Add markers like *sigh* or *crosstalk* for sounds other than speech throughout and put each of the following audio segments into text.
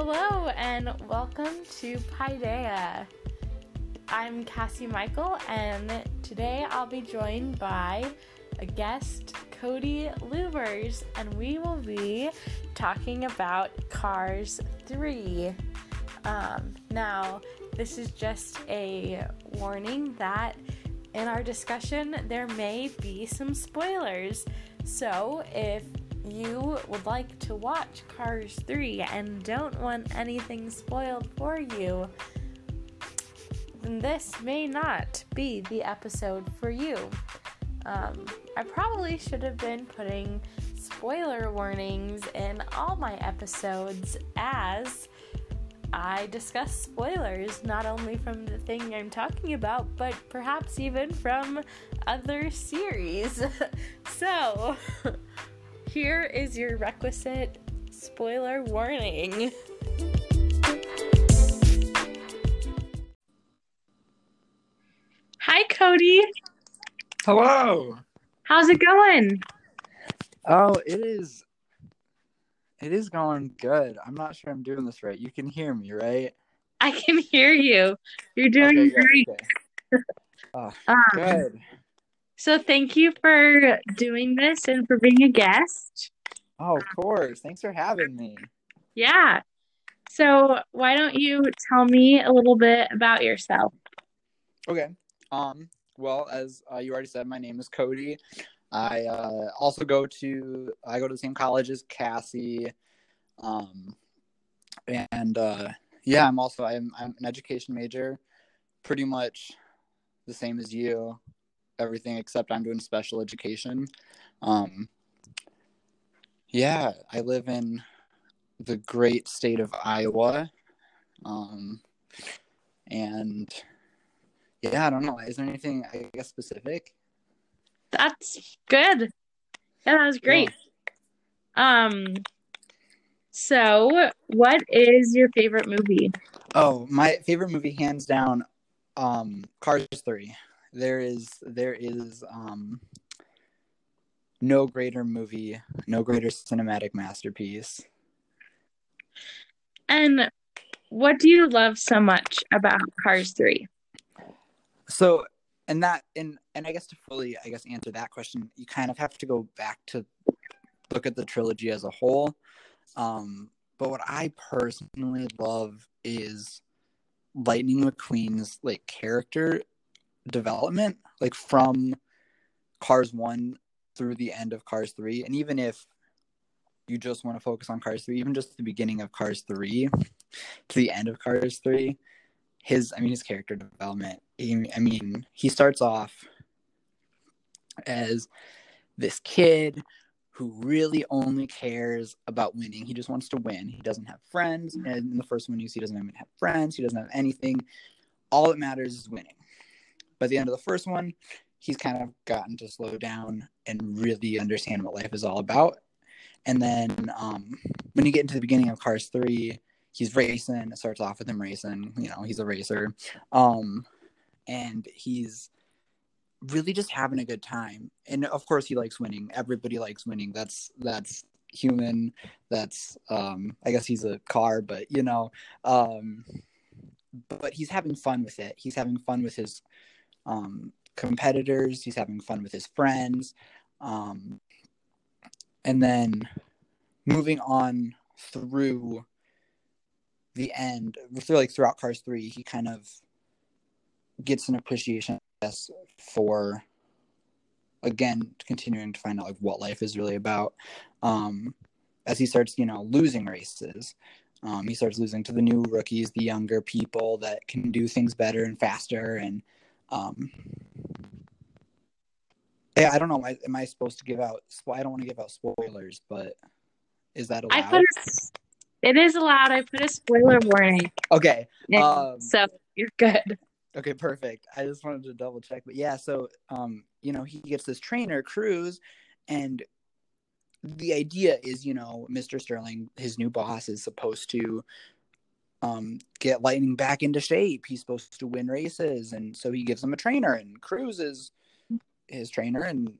Hello and welcome to Paideia. I'm Cassie Michael, and today I'll be joined by a guest, Cody Lubers, and we will be talking about Cars 3. Um, now, this is just a warning that in our discussion there may be some spoilers. So, if you would like to watch Cars 3 and don't want anything spoiled for you, then this may not be the episode for you. Um, I probably should have been putting spoiler warnings in all my episodes as I discuss spoilers not only from the thing I'm talking about, but perhaps even from other series. *laughs* so, *laughs* here is your requisite spoiler warning. Hi, Cody. Hello. How's it going? Oh, it is. It is going good. I'm not sure I'm doing this right. You can hear me, right? I can hear you. You're doing Okay, great. okay. Oh, *laughs* Um, good. So, thank you for doing this and for being a guest. Oh, of course. Thanks for having me. Yeah. So, why don't you tell me a little bit about yourself? Okay. Um. Well, as uh, you already said, my name is Cody. I uh, also go to I go to the same college as Cassie. Um. And uh, yeah, I'm also I'm I'm an education major, pretty much the same as you. Everything except I'm doing special education. Um. Yeah, I live in the great state of Iowa. Um, and yeah, I don't know. Is there anything I guess specific? That's good. Yeah, that was great. Um, so what is your favorite movie? Oh, my favorite movie, hands down, um, Cars Three. There is there is um no greater movie, no greater cinematic masterpiece. And what do you love so much about Cars 3? So, and that, and and I guess to fully, I guess answer that question, you kind of have to go back to look at the trilogy as a whole. Um, but what I personally love is Lightning McQueen's like character development, like from Cars One through the end of Cars Three, and even if you just want to focus on Cars Three, even just the beginning of Cars Three to the end of Cars Three, his I mean his character development. I mean, he starts off as this kid who really only cares about winning. He just wants to win. He doesn't have friends. And in the first one, you see he doesn't even have friends. He doesn't have anything. All that matters is winning. By the end of the first one, he's kind of gotten to slow down and really understand what life is all about. And then um, when you get into the beginning of Cars 3, he's racing. It starts off with him racing. You know, he's a racer. Um, and he's really just having a good time. And of course he likes winning. Everybody likes winning. That's that's human. That's um I guess he's a car, but you know, um but he's having fun with it. He's having fun with his um competitors, he's having fun with his friends. Um and then moving on through the end, through like throughout Cars 3, he kind of gets an appreciation guess, for again continuing to find out like what life is really about um as he starts you know losing races um he starts losing to the new rookies the younger people that can do things better and faster and um yeah i don't know am I, am I supposed to give out i don't want to give out spoilers but is that allowed I put a, it is allowed. I put a spoiler warning. okay Um, so you're good. Okay, perfect. I just wanted to double check, but yeah, so um, you know, he gets this trainer, Cruz, and the idea is, you know, Mr. Sterling, his new boss, is supposed to um get Lightning back into shape. He's supposed to win races, and so he gives him a trainer, and Cruz is his trainer, and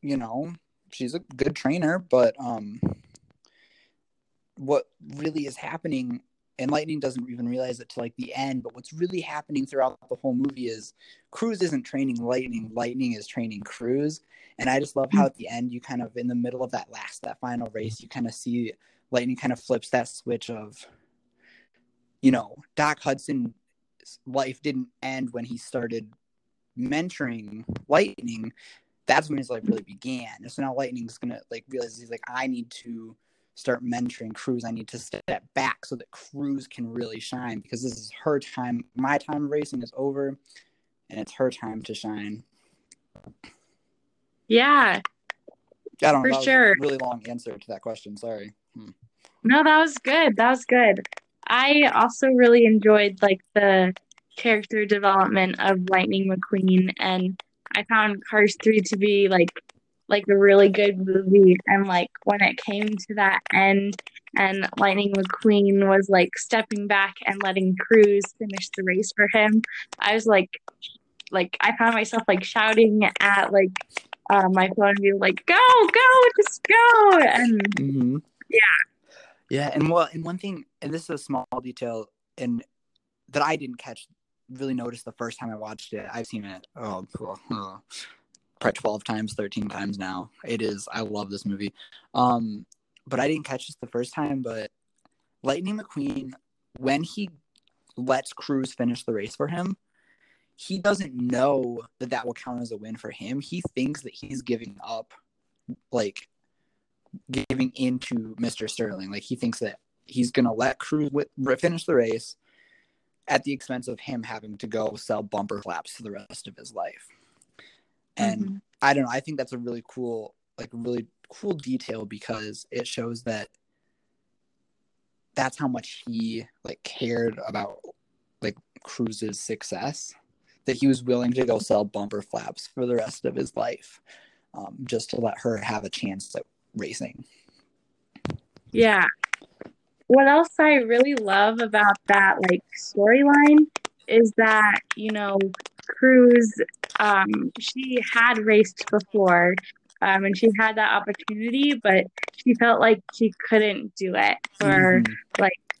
you know, she's a good trainer, but um what really is happening and lightning doesn't even realize it to like the end but what's really happening throughout the whole movie is cruz isn't training lightning. Lightning is training cruz. And i just love how at the end you kind of in the middle of that last that final race you kind of see lightning kind of flips that switch of you know doc Hudson's life didn't end when he started mentoring lightning that's when his life really began so now lightning's gonna like realize he's like i need to start mentoring Cruz, I need to step back so that Cruz can really shine because this is her time. My time of racing is over, and it's her time to shine. Yeah. I don't For know. sure. really long answer to that question. Sorry. Hmm. No, that was good. That was good. I also really enjoyed like the character development of Lightning McQueen and I found Cars 3 to be like like a really good movie and like when it came to that end and Lightning McQueen was like stepping back and letting Cruz finish the race for him, I was like like I found myself like shouting at like uh, my phone and be like, "Go, go, just go!" And Mm-hmm. Yeah. Yeah, and well, and one thing, and this is a small detail, and that I didn't catch, really notice the first time I watched it. I've seen it, oh, cool. oh, probably twelve times, thirteen times now. It is, I love this movie, um, but I didn't catch this the first time. But Lightning McQueen, when he lets Cruz finish the race for him, he doesn't know that that will count as a win for him. He thinks that he's giving up, like giving into Mr. Sterling. Like he thinks that he's gonna let Cruz wi- finish the race at the expense of him having to go sell bumper flaps for the rest of his life. And Mhm. I don't know. I think that's a really cool, like really cool detail because it shows that that's how much he like cared about like Cruz's success. That he was willing to go sell bumper flaps for the rest of his life, um, just to let her have a chance at racing. Yeah. What else I really love about that like storyline is that, you know, Cruz um she had raced before um and she had that opportunity but she felt like she couldn't do it for Mhm.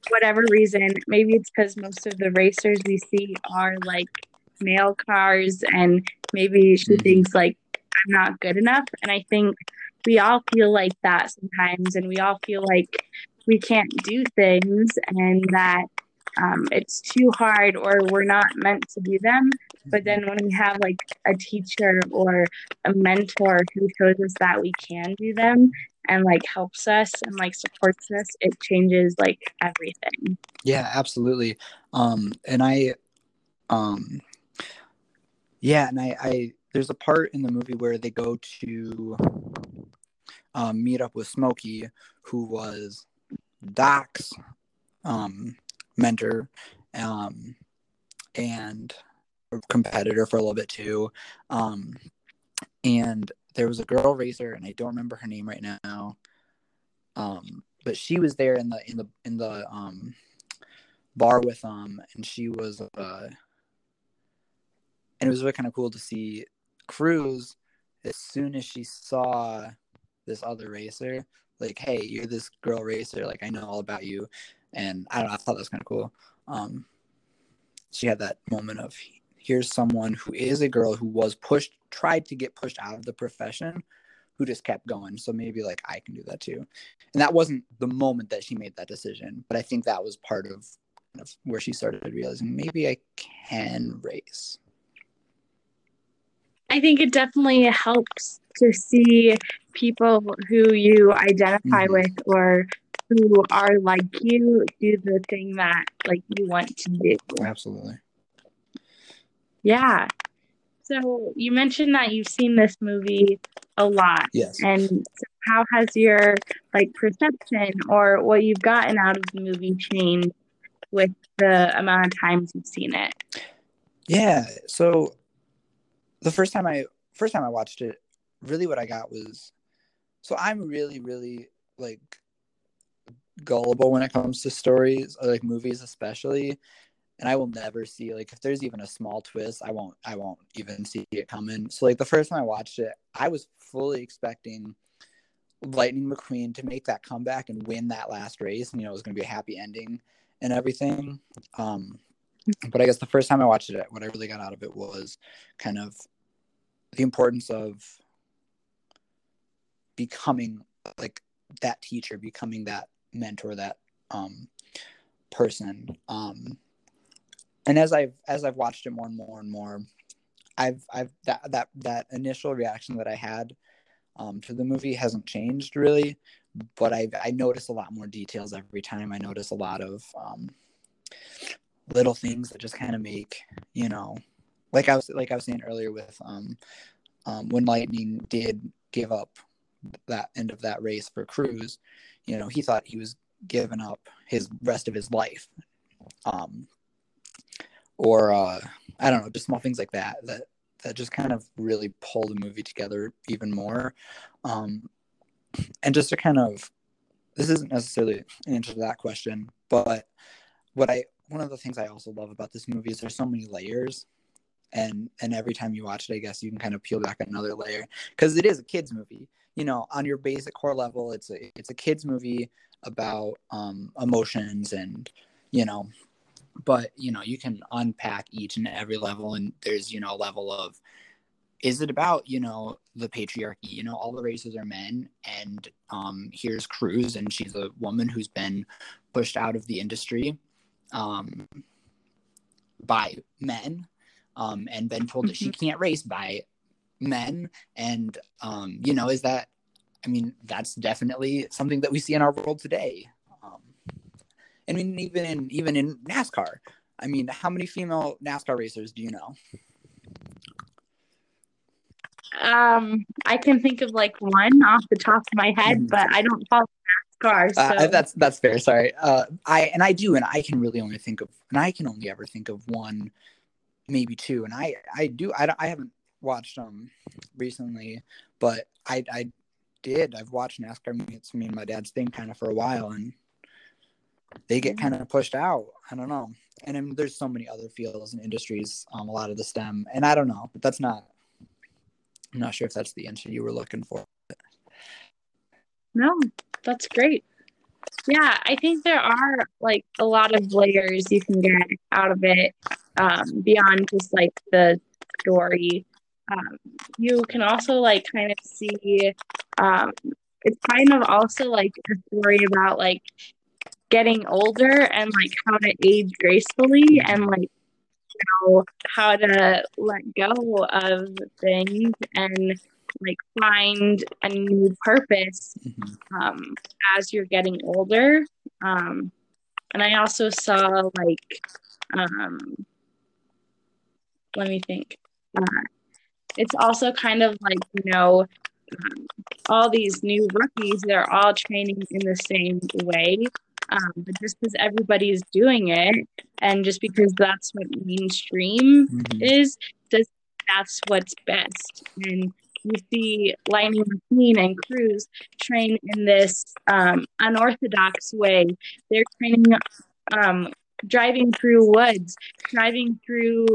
whatever reason. Maybe it's because most of the racers we see are like male cars, and maybe she Mhm. thinks like I'm not good enough. And I think we all feel like that sometimes, and we all feel like we can't do things, and that um, it's too hard, or we're not meant to do them. But then when we have like a teacher or a mentor who shows us that we can do them and like helps us and like supports us, it changes like everything. Yeah, absolutely. Um, and I, um, yeah, and I, I, there's a part in the movie where they go to um, meet up with Smokey, who was Doc's um, mentor, um, and competitor for a little bit too. Um, and there was a girl racer, and I don't remember her name right now. Um, but she was there in the in the in the um bar with them and she was uh and it was really kind of cool to see Cruz as soon as she saw this other racer like hey you're this girl racer like I know all about you. And I don't know I thought that was kind of cool. Um she had that moment of here's someone who is a girl who was pushed tried to get pushed out of the profession who just kept going. So maybe like I can do that too. And that wasn't the moment that she made that decision but I think that was part of kind of where she started realizing maybe I can race. I think it definitely helps to see people who you identify Mhm. with or who are like you do the thing that like you want to do. Absolutely. Yeah. So you mentioned that you've seen this movie a lot. Yes. And so how has your like perception or what you've gotten out of the movie changed with the amount of times you've seen it? Yeah. So the first time I first time I watched it, really what I got was so I'm really, really like gullible when it comes to stories or like movies especially. And I will never see like if there's even a small twist, I won't I won't even see it coming. So like the first time I watched it, I was fully expecting Lightning McQueen to make that comeback and win that last race. And, you know, it was going to be a happy ending and everything. Um, but I guess the first time I watched it, what I really got out of it was kind of the importance of becoming like that teacher, becoming that mentor, that um, person. Um, and as I've as I've watched it more and more and more, I've I've that that that initial reaction that I had um, to the movie hasn't changed really, but I I notice a lot more details every time. I notice a lot of um, little things that just kind of make you know, like I was like I was saying earlier with um, um, when Lightning did give up that end of that race for Cruz, you know, he thought he was giving up his rest of his life. Um, or uh, I don't know, just small things like that that that just kind of really pull the movie together even more. Um, and just to kind of, this isn't necessarily an answer to that question, but what I one of the things I also love about this movie is there's so many layers, and and every time you watch it, I guess you can kind of peel back another layer because it is a kids movie. You know, on your basic core level, it's a it's a kids movie about um, emotions and you know but you know you can unpack each and every level and there's you know a level of is it about you know the patriarchy you know all the races are men and um here's cruz and she's a woman who's been pushed out of the industry um by men um and been told that she mm-hmm. can't race by men and um you know is that i mean that's definitely something that we see in our world today I mean, even in even in NASCAR. I mean, how many female NASCAR racers do you know? Um, I can think of like one off the top of my head, mm-hmm. but I don't follow NASCAR. Uh, so. Uh, that's that's fair. Sorry. Uh, I and I do, and I can really only think of, and I can only ever think of one, maybe two, and I I do I I haven't watched them recently, but I I did. I've watched NASCAR meets me and my dad's thing kind of for a while, and they get kind of pushed out. I don't know. And I mean, there's so many other fields and industries, um, a lot of the STEM, and I don't know, but that's not. I'm not sure if that's the answer you were looking for. No, that's great. Yeah, I think there are like a lot of layers you can get out of it um, beyond just like the story. Um, you can also like kind of see um, it's kind of also like a story about like getting older and like how to age gracefully and like you know how to let go of things and like find a new purpose mm-hmm. um, as you're getting older um, and i also saw like um, let me think uh, it's also kind of like you know um, all these new rookies they're all training in the same way um, but just because everybody's doing it, and just because that's what mainstream mm-hmm. is, does that's what's best. And you see Lightning McQueen and Cruz train in this um, unorthodox way. They're training, um, driving through woods, driving through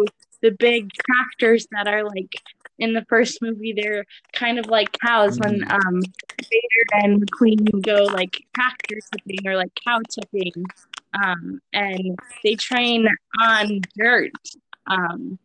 the big tractors that are like in the first movie they're kind of like cows when mm. um Mater and McQueen go like tractor tipping or like cow tipping. Um and they train on dirt. Um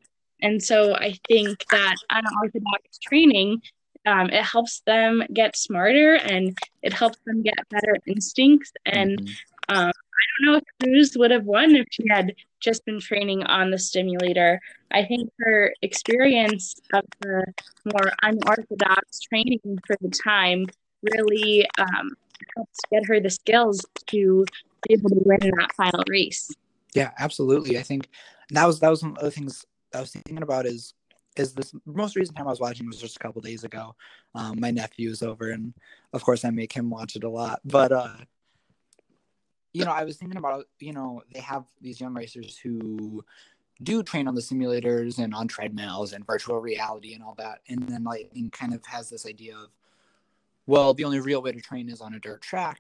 and so I think that unorthodox training um, it helps them get smarter and it helps them get better instincts and mm-hmm. Um, I don't know if Cruz would have won if she had just been training on the stimulator. I think her experience of the more unorthodox training for the time really um, helps get her the skills to be able to win that final race. Yeah, absolutely. I think that was that was one of the things I was thinking about is is this most recent time I was watching was just a couple days ago. Um, my nephew was over, and of course I make him watch it a lot. But uh, you know, I was thinking about, you know, they have these young racers who do train on the simulators and on treadmills and virtual reality and all that. And then Lightning kind of has this idea of, well, the only real way to train is on a dirt track.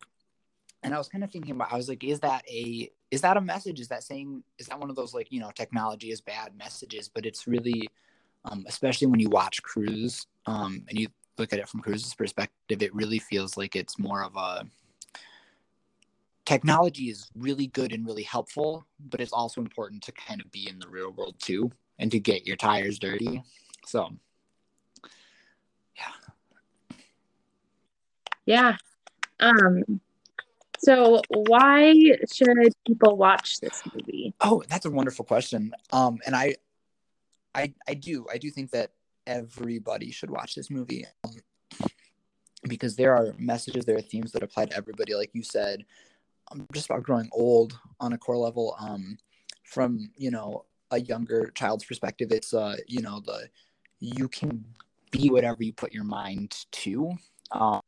And I was kind of thinking about, I was like, is that a, is that a message? Is that saying, is that one of those like, you know, technology is bad messages? But it's really, um, especially when you watch Cruz um, and you look at it from Cruz's perspective, it really feels like it's more of a technology is really good and really helpful, but it's also important to kind of be in the real world too and to get your tires dirty. So, yeah. Yeah. Um so why should people watch this movie? Oh, that's a wonderful question. Um and I I I do. I do think that everybody should watch this movie. Um, because there are messages, there are themes that apply to everybody like you said I'm just about growing old on a core level. Um, from you know a younger child's perspective, it's uh you know the you can be whatever you put your mind to. Um,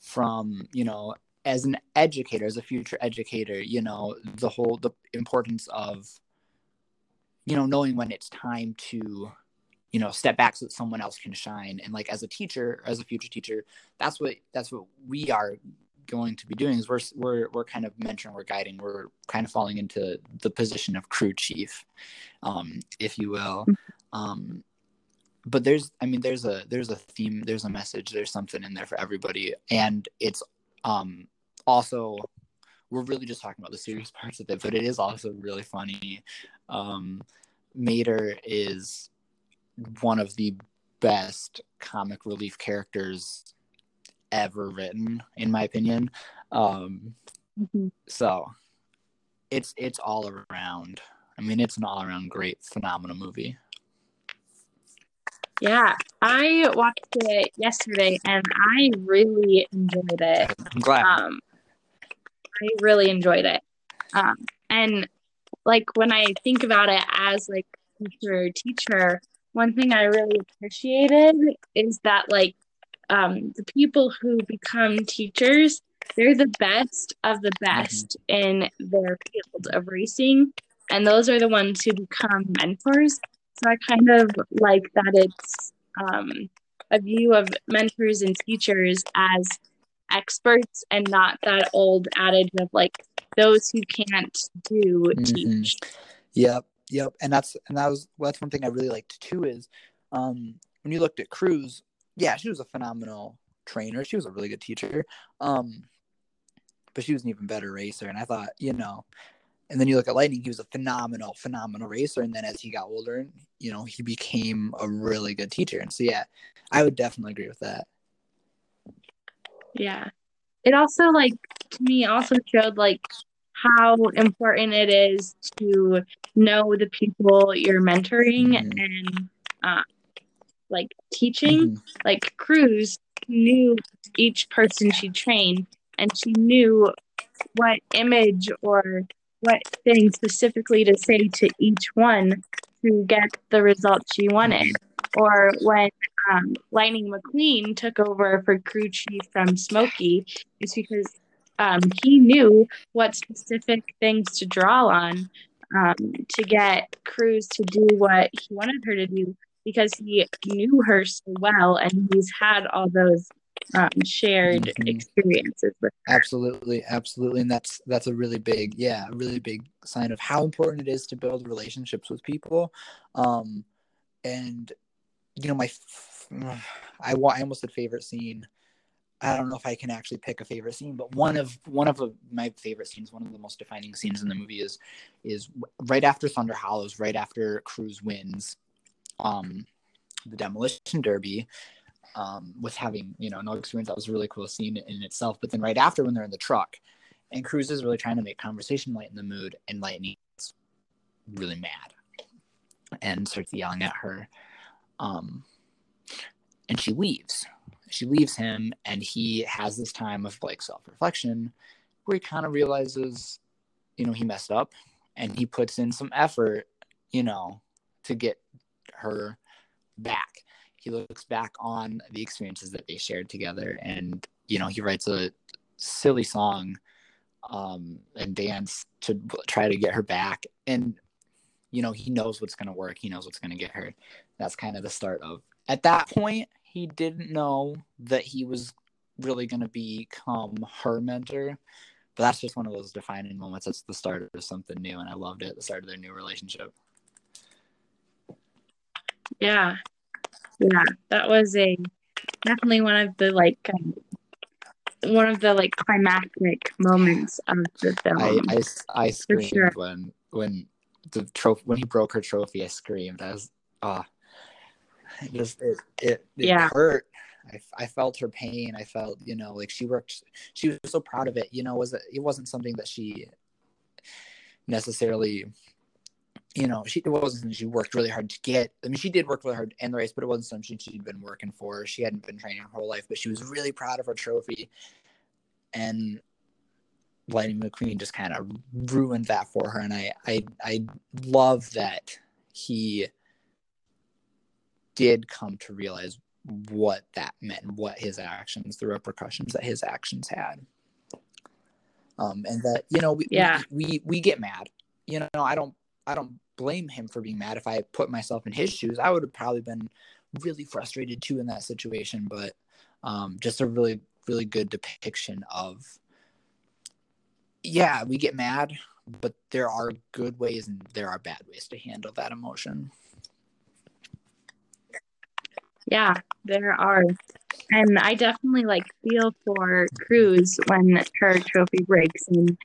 from you know as an educator, as a future educator, you know the whole the importance of you know knowing when it's time to you know step back so that someone else can shine and like as a teacher as a future teacher that's what that's what we are going to be doing is we're we're we're kind of mentoring, we're guiding, we're kind of falling into the position of crew chief, um, if you will. Mm-hmm. Um, but there's, I mean, there's a there's a theme, there's a message, there's something in there for everybody, and it's um, also we're really just talking about the serious *laughs* parts of it, but it is also really funny. Um, Mater is one of the best comic relief characters ever written, in my opinion. Um, mm-hmm. So it's it's all around. I mean, it's an all around great, phenomenal movie. Yeah, I watched it yesterday and I really enjoyed it. I'm glad. Um, I really enjoyed it. Um, and like when I think about it as like teacher teacher, one thing I really appreciated is that like um, the people who become teachers, they're the best of the best mm-hmm. in their field of racing. And those are the ones who become mentors. So I kind of like that it's um, a view of mentors and teachers as experts and not that old adage of like those who can't do mm-hmm. teach. Yep, yep. And that's and that was well, that's one thing I really liked too is um, when you looked at Cruz, yeah, she was a phenomenal trainer. She was a really good teacher. Um, but she was an even better racer. And I thought, you know, and then you look at Lightning, he was a phenomenal, phenomenal racer. And then as he got older, you know, he became a really good teacher. And so, yeah, I would definitely agree with that. Yeah. It also, like, to me, also showed, like, how important it is to know the people you're mentoring mm-hmm. and uh, like teaching, mm-hmm. like Cruz knew each person she trained and she knew what image or what thing specifically to say to each one to get the results she wanted. Or when um, Lightning McQueen took over for crew chief from Smokey, it's because um, he knew what specific things to draw on um, to get Cruz to do what he wanted her to do because he knew her so well and he's had all those um, shared mm-hmm. experiences with her. absolutely absolutely and that's that's a really big yeah a really big sign of how important it is to build relationships with people um and you know my I, I almost said favorite scene I don't know if I can actually pick a favorite scene, but one of one of my favorite scenes, one of the most defining scenes in the movie is is right after Thunder Hollows, right after Cruz wins um, the demolition derby um, with having you know no experience. That was a really cool scene in itself. But then right after, when they're in the truck, and Cruz is really trying to make conversation, lighten the mood, and Lightning is really mad and starts yelling at her. Um, and she leaves. She leaves him, and he has this time of like self reflection where he kind of realizes, you know, he messed up and he puts in some effort, you know, to get her back. He looks back on the experiences that they shared together, and you know he writes a silly song um, and dance to try to get her back. And you know he knows what's going to work. He knows what's going to get her. That's kind of the start of. At that point, he didn't know that he was really going to become her mentor. But that's just one of those defining moments. That's the start of something new, and I loved it. The start of their new relationship. Yeah. Yeah. That was a definitely one of the like um, one of the like climactic moments of the film. I I, I screamed sure. when when the trophy when he broke her trophy. I screamed. I was ah, it just it it, it Yeah. hurt. I, I felt her pain. I felt you know like she worked. She was so proud of it. You know, was it it wasn't something that she necessarily. You know, she it wasn't something she worked really hard to get. I mean, she did work really hard in the race, but it wasn't something she'd been working for. She hadn't been training her whole life, but she was really proud of her trophy. And Lightning McQueen just kind of ruined that for her, and I I I love that he did come to realize what that meant, what his actions, the repercussions that his actions had. Um, and that you know we, Yeah. we we we get mad. You know, I don't I don't blame him for being mad. If I put myself in his shoes, I would have probably been really frustrated too in that situation. But um, just a really really good depiction of yeah, we get mad, but there are good ways and there are bad ways to handle that emotion. Yeah, there are. And I definitely like feel for Cruz when her trophy breaks and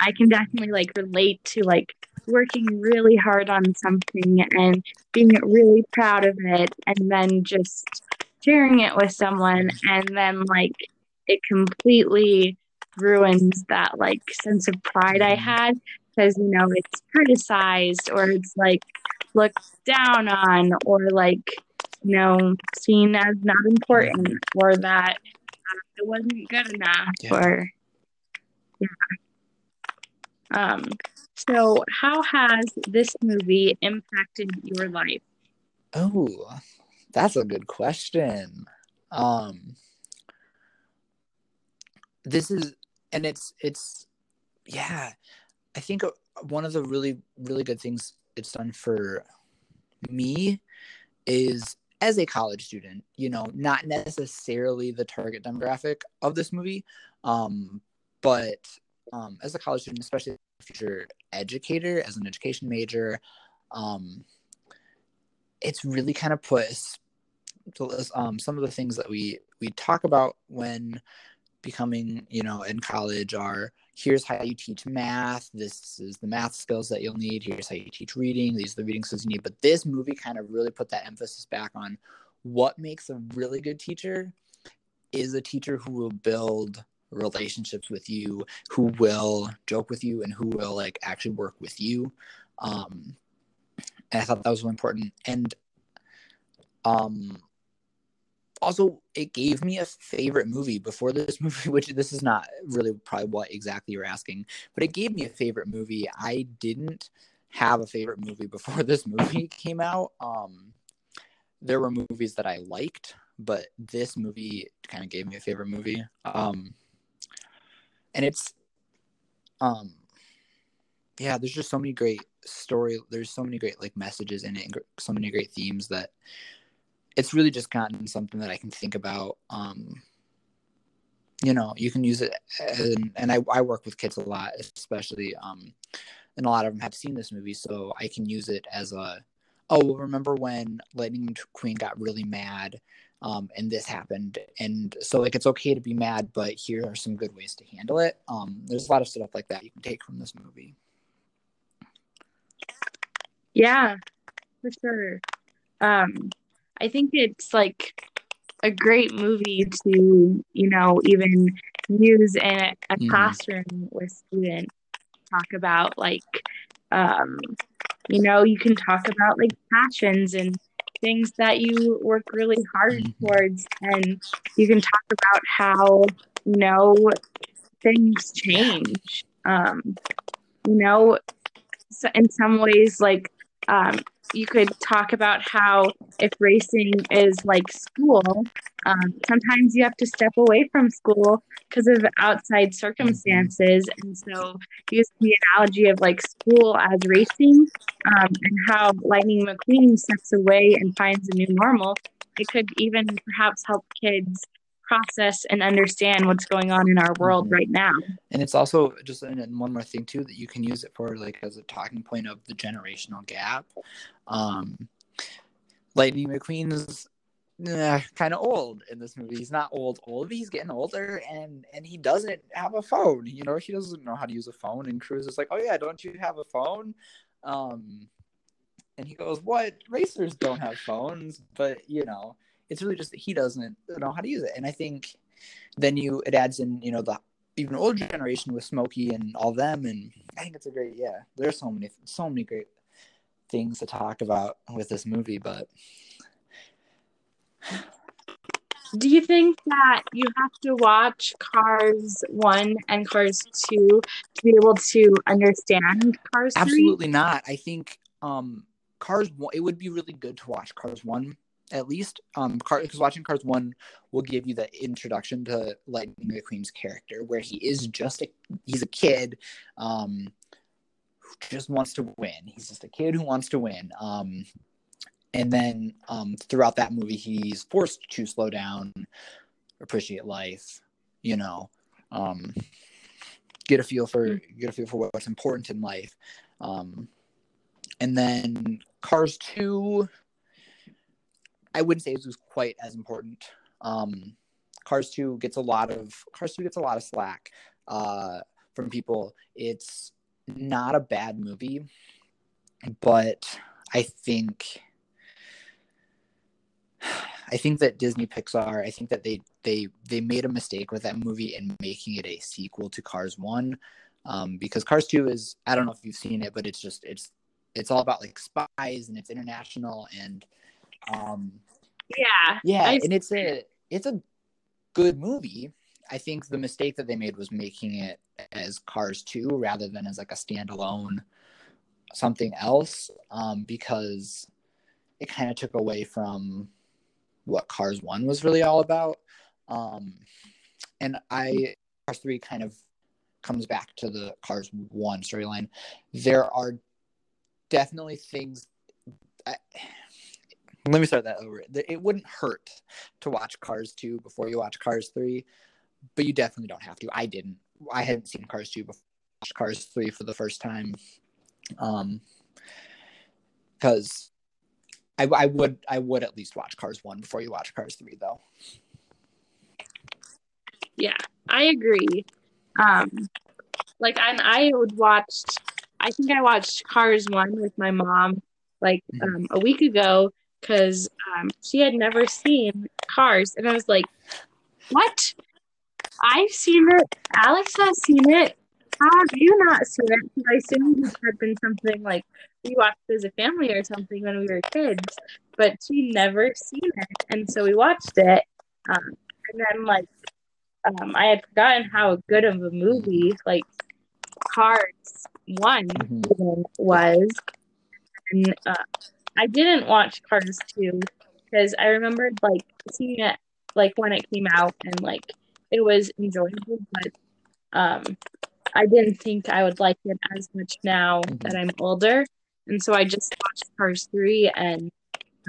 I can definitely like relate to like working really hard on something and being really proud of it and then just sharing it with someone and then like it completely ruins that like sense of pride I mm-hmm. had because you know it's criticized or it's like looked down on or like you know, seen as not important or that it wasn't good enough Yeah. or yeah. Um so how has this movie impacted your life? Oh, that's a good question. Um this is and it's it's yeah, I think uh, one of the really really good things it's done for me is as a college student, you know, not necessarily the target demographic of this movie, um, but um, as a college student, especially a future educator, as an education major, um, it's really kind of put um, some of the things that we we talk about when becoming, you know, in college are here's how you teach math. This is the math skills that you'll need. Here's how you teach reading. These are the reading skills you need. But this movie kind of really put that emphasis back on what makes a really good teacher is a teacher who will build relationships with you, who will joke with you, and who will like actually work with you. Um, and I thought that was really important. And um, also it gave me a favorite movie before this *laughs* movie which this is not really probably what exactly you're asking but it gave me a favorite movie i didn't have a favorite movie before *laughs* this movie came out um there were movies that i liked but this movie kind of gave me a favorite movie um and it's um yeah there's just so many great story there's so many great like messages in it and so many great themes that it's really just gotten something that I can think about. Um, you know, you can use it, and, and I, I work with kids a lot, especially, um, and a lot of them have seen this movie, so I can use it as a, oh, remember when Lightning Queen got really mad, um, and this happened, and so like it's okay to be mad, but here are some good ways to handle it. Um, there's a lot of stuff like that you can take from this movie. Yeah, for sure. Um, I think it's like a great movie to, you know, even use in a, a Mhm. classroom with students. Talk about like, um, you know, you can talk about like passions and things that you work really hard Mhm. towards, and you can talk about how, you know, things change. Um, you know, so in some ways, like, um, you could talk about how if racing is like school, um, sometimes you have to step away from school because of outside circumstances. And so, use the analogy of like school as racing um, and how Lightning McQueen steps away and finds a new normal. It could even perhaps help kids process and understand what's going on in our world Mhm. right now. and it's also just and one more thing too that you can use it for like as a talking point of the generational gap um lightning mcqueen's uh, kind of old in this movie. He's not old, old, but he's getting older, and and he doesn't have a phone. You know, he doesn't know how to use a phone. And Cruz is like, "Oh yeah, don't you have a phone?" Um, and he goes, "What? Racers don't have phones." But you know, it's really just that he doesn't know how to use it. And I think then you it adds in you know the even older generation with Smokey and all them, and I think it's a great yeah. There's so many so many great things to talk about with this movie, but do you think that you have to watch Cars 1 and Cars 2 to be able to understand Cars 3? Absolutely not. I think um Cars 1 it would be really good to watch Cars 1 at least um because watching Cars 1 will give you the introduction to Lightning McQueen's character where he is just a he's a kid um who just wants to win. He's just a kid who wants to win. Um and then um, throughout that movie he's forced to slow down appreciate life you know um, get a feel for get a feel for what's important in life um, and then cars 2 i wouldn't say it was quite as important. Um, cars 2 gets a lot of cars 2 gets a lot of slack uh, from people. It's not a bad movie but i think I think that Disney Pixar, I think that they they they made a mistake with that movie in making it a sequel to Cars One, um, because Cars Two is I don't know if you've seen it, but it's just it's it's all about like spies and it's international and um yeah yeah I've... and it's a it's a good movie. I think the mistake that they made was making it as Cars Two rather than as like a standalone something else um, because it kind of took away from what Cars One was really all about. Um, and I Cars Three kind of comes back to the Cars One storyline. There are definitely things. I, let me start that over. It wouldn't hurt to watch Cars Two before you watch Cars Three, but you definitely don't have to. I didn't. I hadn't seen Cars Two before. Cars Three for the first time, um, because I, I would I would at least watch Cars one before you watch Cars three though. Yeah, I agree. Um, like and I would watch. I think I watched Cars one with my mom like mm-hmm. um, a week ago because um, she had never seen Cars, and I was like, "What? I've seen it. Alex has seen it. How have you not seen it?" Because I assumed it had been something like we watched as a family or something when we were kids, but she never seen it, and so we watched it. Um, and then like um, I had forgotten how good of a movie like Cars One mm-hmm. was, and uh, I didn't watch Cars Two because I remembered like seeing it like when it came out and like it was enjoyable, but um, I didn't think I would like it as much now mm-hmm. that I'm older. And so I just watched Cars 3, and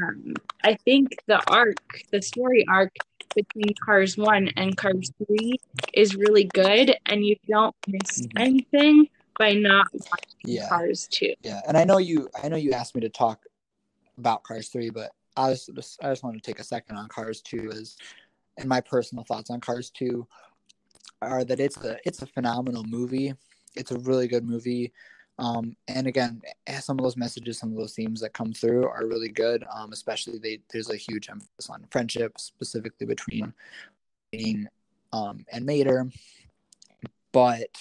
um, I think the arc, the story arc between Cars 1 and Cars 3 is really good, and you don't miss mm-hmm. anything by not watching yeah. Cars 2. Yeah, and I know you I know you asked me to talk about Cars 3, but I just I just want to take a second on Cars 2 is, and my personal thoughts on Cars 2 are that it's a it's a phenomenal movie. It's a really good movie. Um, and again, some of those messages, some of those themes that come through are really good. Um, especially they, there's a huge emphasis on friendship, specifically between Dean um, and Mater. But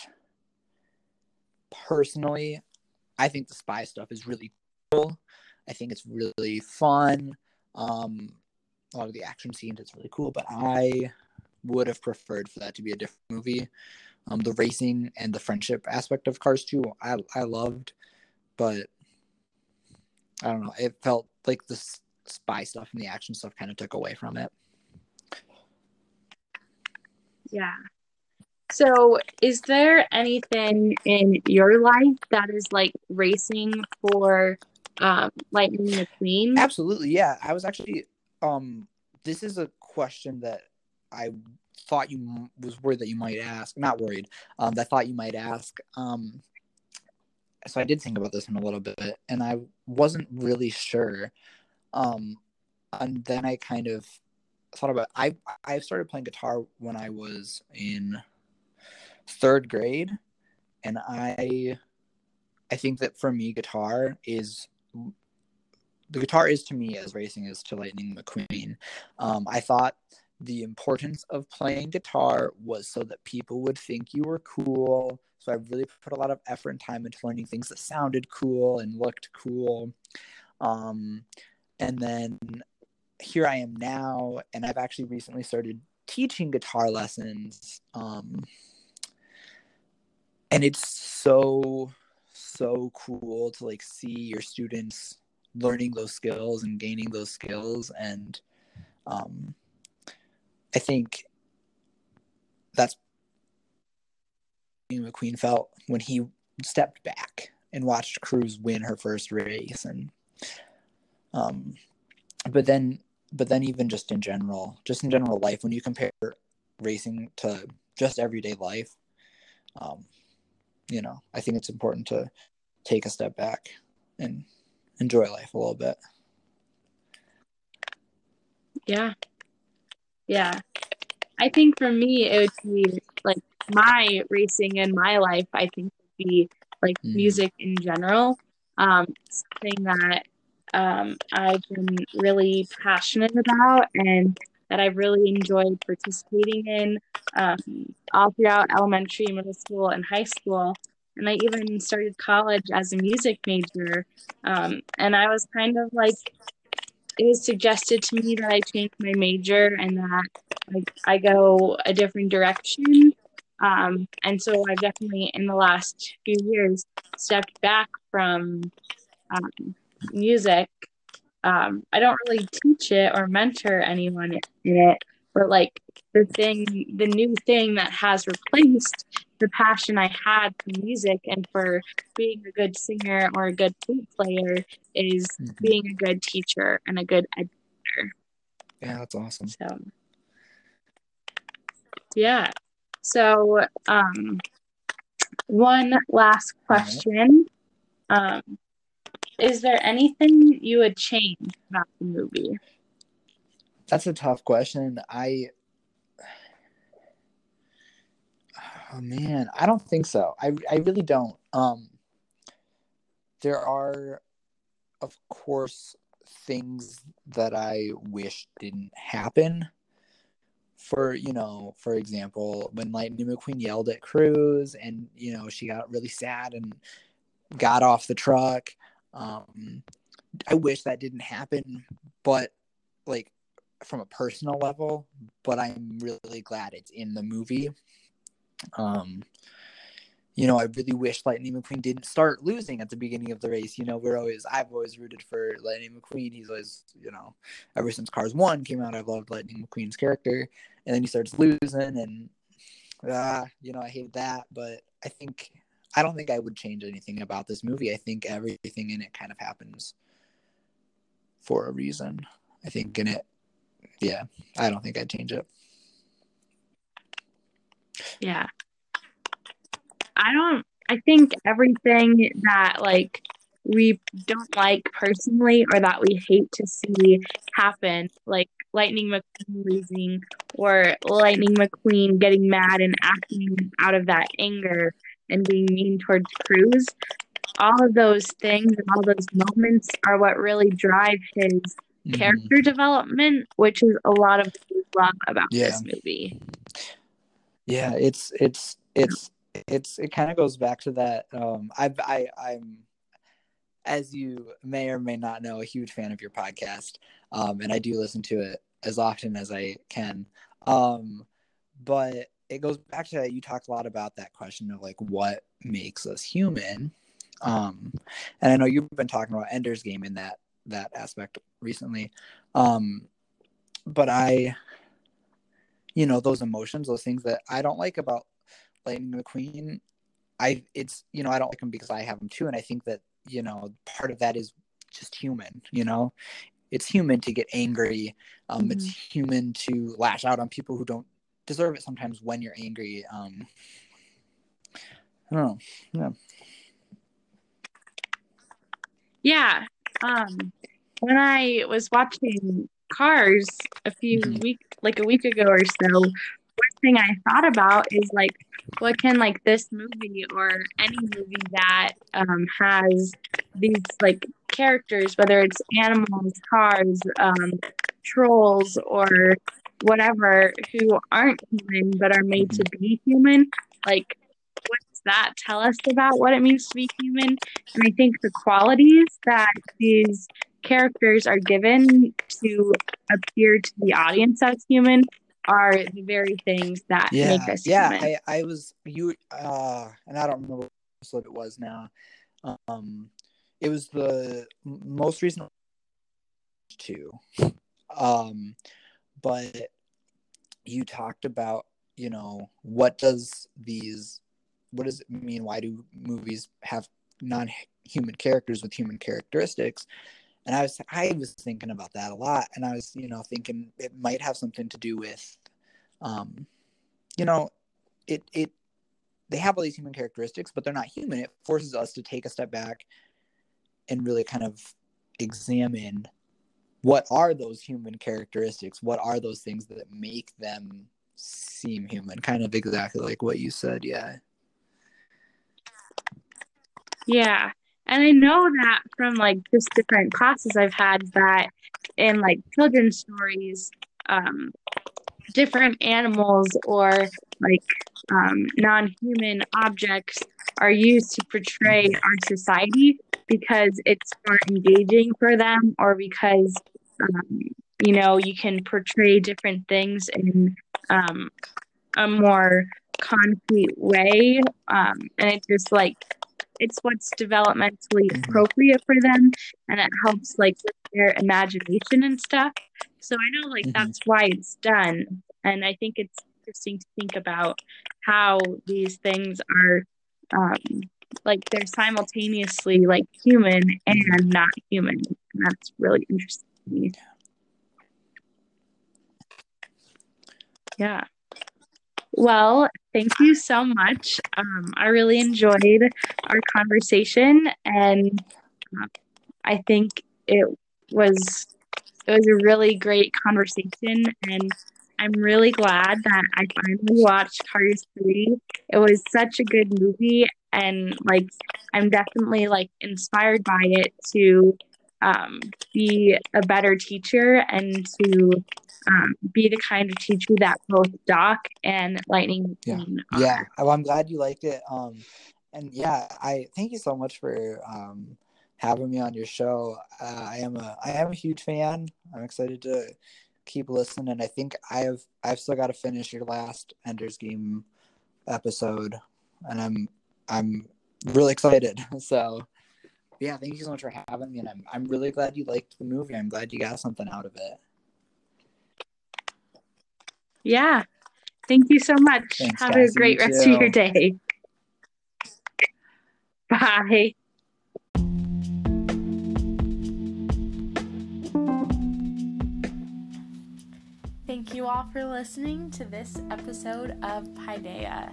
personally, I think the spy stuff is really cool. I think it's really fun. Um, a lot of the action scenes, it's really cool. But I would have preferred for that to be a different movie. Um, the racing and the friendship aspect of Cars 2, I I loved, but I don't know. It felt like the spy stuff and the action stuff kind of took away from it. Yeah. So, is there anything in your life that is like racing for um, Lightning McQueen? Absolutely. Yeah. I was actually, um, this is a question that I thought you was worried that you might ask. Not worried. Um, that I thought you might ask. Um, so I did think about this in a little bit, and I wasn't really sure. Um, and then I kind of thought about I I started playing guitar when I was in third grade, and I I think that for me, guitar is the guitar is to me as racing is to Lightning McQueen. Um, I thought the importance of playing guitar was so that people would think you were cool. So I really put a lot of effort and time into learning things that sounded cool and looked cool. Um, and then here I am now, and I've actually recently started teaching guitar lessons. Um, and it's so so cool to like see your students learning those skills and gaining those skills and um, i think that's mcqueen felt when he stepped back and watched cruz win her first race and um, but then but then even just in general just in general life when you compare racing to just everyday life um, you know i think it's important to take a step back and enjoy life a little bit. Yeah. Yeah. I think for me it would be like my racing in my life i think would be like mm. music in general. Um something that um, I've been really passionate about and that I've really enjoyed participating in um, all throughout elementary, middle school, and high school. And I even started college as a music major. Um, and I was kind of like, it was suggested to me that I change my major and that like, I go a different direction. Um, and so I've definitely, in the last few years, stepped back from um, music. Um, I don't really teach it or mentor anyone in it, but like the thing, the new thing that has replaced the passion I had for music and for being a good singer or a good flute player is mm-hmm. being a good teacher and a good educator. Yeah, that's awesome. So, yeah. So, um, one last question. Um, is there anything you would change about the movie? That's a tough question. I Oh man, I don't think so. I I really don't. Um there are of course things that I wish didn't happen. For you know, for example, when Lightning McQueen yelled at Cruz and you know she got really sad and got off the truck. Um, I wish that didn't happen, but like from a personal level, but I'm really glad it's in the movie. Um, you know, I really wish Lightning McQueen didn't start losing at the beginning of the race. You know, we're always I've always rooted for Lightning McQueen. He's always, you know, ever since Cars One came out, I've loved Lightning McQueen's character. And then he starts losing and ah, you know, I hate that. But I think I don't think I would change anything about this movie. I think everything in it kind of happens for a reason. I think in it, yeah, I don't think I'd change it. Yeah. I don't, I think everything that like we don't like personally or that we hate to see happen, like Lightning McQueen losing or Lightning McQueen getting mad and acting out of that anger and being mean towards Cruz, all of those things and all those moments are what really drive his mm-hmm. character development, which is a lot of love about yeah. this movie. Yeah, it's it's it's it's it kind of goes back to that. Um, I I I'm as you may or may not know, a huge fan of your podcast, um, and I do listen to it as often as I can. Um, but it goes back to that you talked a lot about that question of like what makes us human. Um, and I know you've been talking about Ender's Game in that that aspect recently. Um, but I you know those emotions those things that i don't like about lightning mcqueen i it's you know i don't like them because i have them too and i think that you know part of that is just human you know it's human to get angry um mm-hmm. it's human to lash out on people who don't deserve it sometimes when you're angry um i don't know yeah yeah um when i was watching Cars a few Mhm. week like a week ago or so, one thing I thought about is like what can like this movie or any movie that um, has these like characters, whether it's animals, cars, um, trolls, or whatever, who aren't human but are made to be human, like what does that tell us about what it means to be human? And I think the qualities that these characters are given to appear to the audience as human are the very things that yeah make us yeah human. I, I was you uh and i don't remember what it was now um it was the most recent two um but you talked about you know what does these what does it mean? Why do movies have non-human characters with human characteristics? And i was i was thinking about that a lot. And i was you know thinking it might have something to do with um you know it it they have all these human characteristics but they're not human. It forces us to take a step back and really kind of examine what are those human characteristics? What are those things that make them seem human? Kind of exactly like what you said yeah. Yeah. And I know that from like just different classes I've had that in like children's stories, um, different animals or like um, non human objects are used to portray our society because it's more engaging for them or because, um, you know, you can portray different things in um, a more concrete way. Um, and it just like, it's what's developmentally Mhm. appropriate for them and it helps like with their imagination and stuff so i know like Mhm. that's why it's done and i think it's interesting to think about how these things are um like they're simultaneously like human and not human and that's really interesting yeah. Well thank you so much. Um, i really enjoyed our conversation and uh, i think it was it was a really great conversation and i'm really glad that i finally watched cars 3 it was such a good movie and like i'm definitely like inspired by it to um, be a better teacher and to um, be the kind of teacher that both doc and lightning Yeah. Are. yeah. Well, i'm glad you liked it. Um and yeah i thank you so much for um having me on your show. Uh, i am a i am a huge fan. I'm excited to keep listening. And i think i have i've still got to finish your last ender's game episode and i'm i'm really excited. *laughs* So yeah thank you so much for having me and i'm, I'm really glad you liked the movie i'm glad you got something out of it Yeah. Thank you so much. Thanks, Have Cassie. a great You rest of your day. Bye. Thank you all for listening to this episode of Paideia.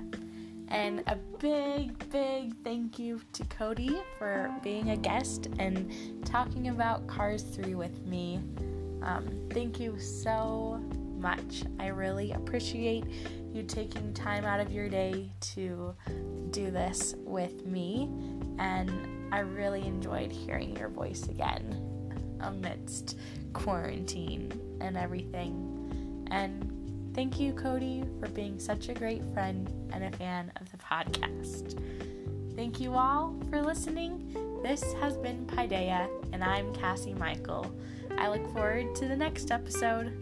And a big, big thank you to Cody for being a guest and talking about Cars 3 with me. Um, thank you so much. I really appreciate you taking time out of your day to do this with me. And I really enjoyed hearing your voice again amidst quarantine and everything. And thank you, Cody, for being such a great friend and a fan of the podcast. Thank you all for listening. This has been Paideia, and I'm Cassie Michael. I look forward to the next episode.